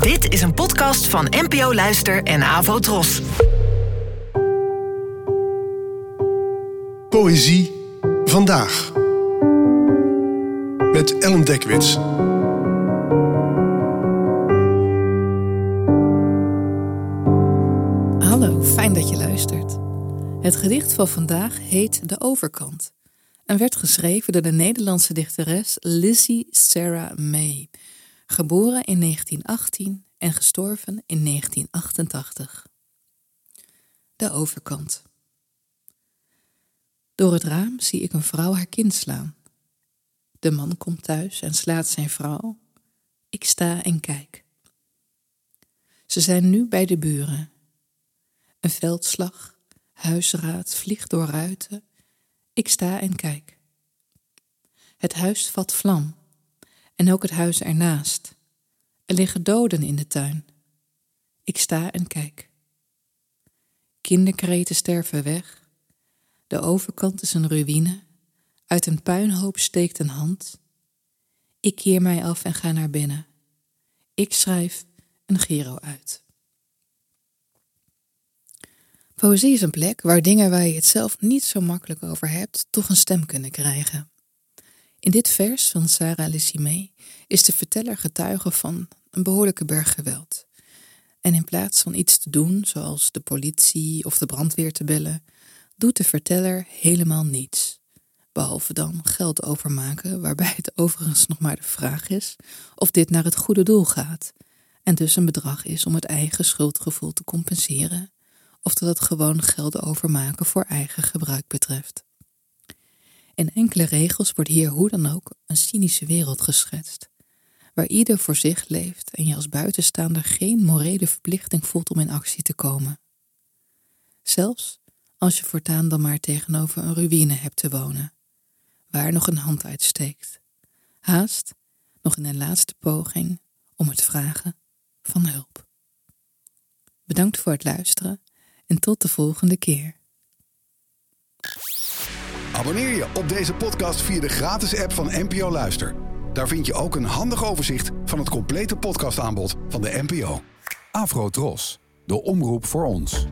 Dit is een podcast van NPO Luister en Avo Tros. Poëzie vandaag. Met Ellen Dekwits. Hallo, fijn dat je luistert. Het gedicht van vandaag heet De Overkant en werd geschreven door de Nederlandse dichteres Lizzie Sarah May, geboren in 1918 en gestorven in 1988. De Overkant. Door het raam zie ik een vrouw haar kind slaan. De man komt thuis en slaat zijn vrouw. Ik sta en kijk. Ze zijn nu bij de buren. Een veldslag, huisraad vliegt door ruiten. Ik sta en kijk. Het huis vat vlam. En ook het huis ernaast. Er liggen doden in de tuin. Ik sta en kijk. Kinderkreten sterven weg. De overkant is een ruïne. Uit een puinhoop steekt een hand. Ik keer mij af en ga naar binnen. Ik schrijf een giro uit. Poëzie is een plek waar dingen waar je het zelf niet zo makkelijk over hebt, toch een stem kunnen krijgen. In dit vers van Sarah Lissimé is de verteller getuige van een behoorlijke berg geweld. En in plaats van iets te doen, zoals de politie of de brandweer te bellen, doet de verteller helemaal niets. Behalve dan geld overmaken, waarbij het overigens nog maar de vraag is of dit naar het goede doel gaat, en dus een bedrag is om het eigen schuldgevoel te compenseren of dat het gewoon geld overmaken voor eigen gebruik betreft. In enkele regels wordt hier hoe dan ook een cynische wereld geschetst, waar ieder voor zich leeft en je als buitenstaander geen morele verplichting voelt om in actie te komen. Zelfs als je voortaan dan maar tegenover een ruïne hebt te wonen, waar nog een hand uitsteekt, haast nog in een laatste poging om het vragen van hulp. Bedankt voor het luisteren en tot de volgende keer. Abonneer je op deze podcast via de gratis app van NPO Luister. Daar vind je ook een handig overzicht van het complete podcastaanbod van de NPO. Afro Tros, de omroep voor ons.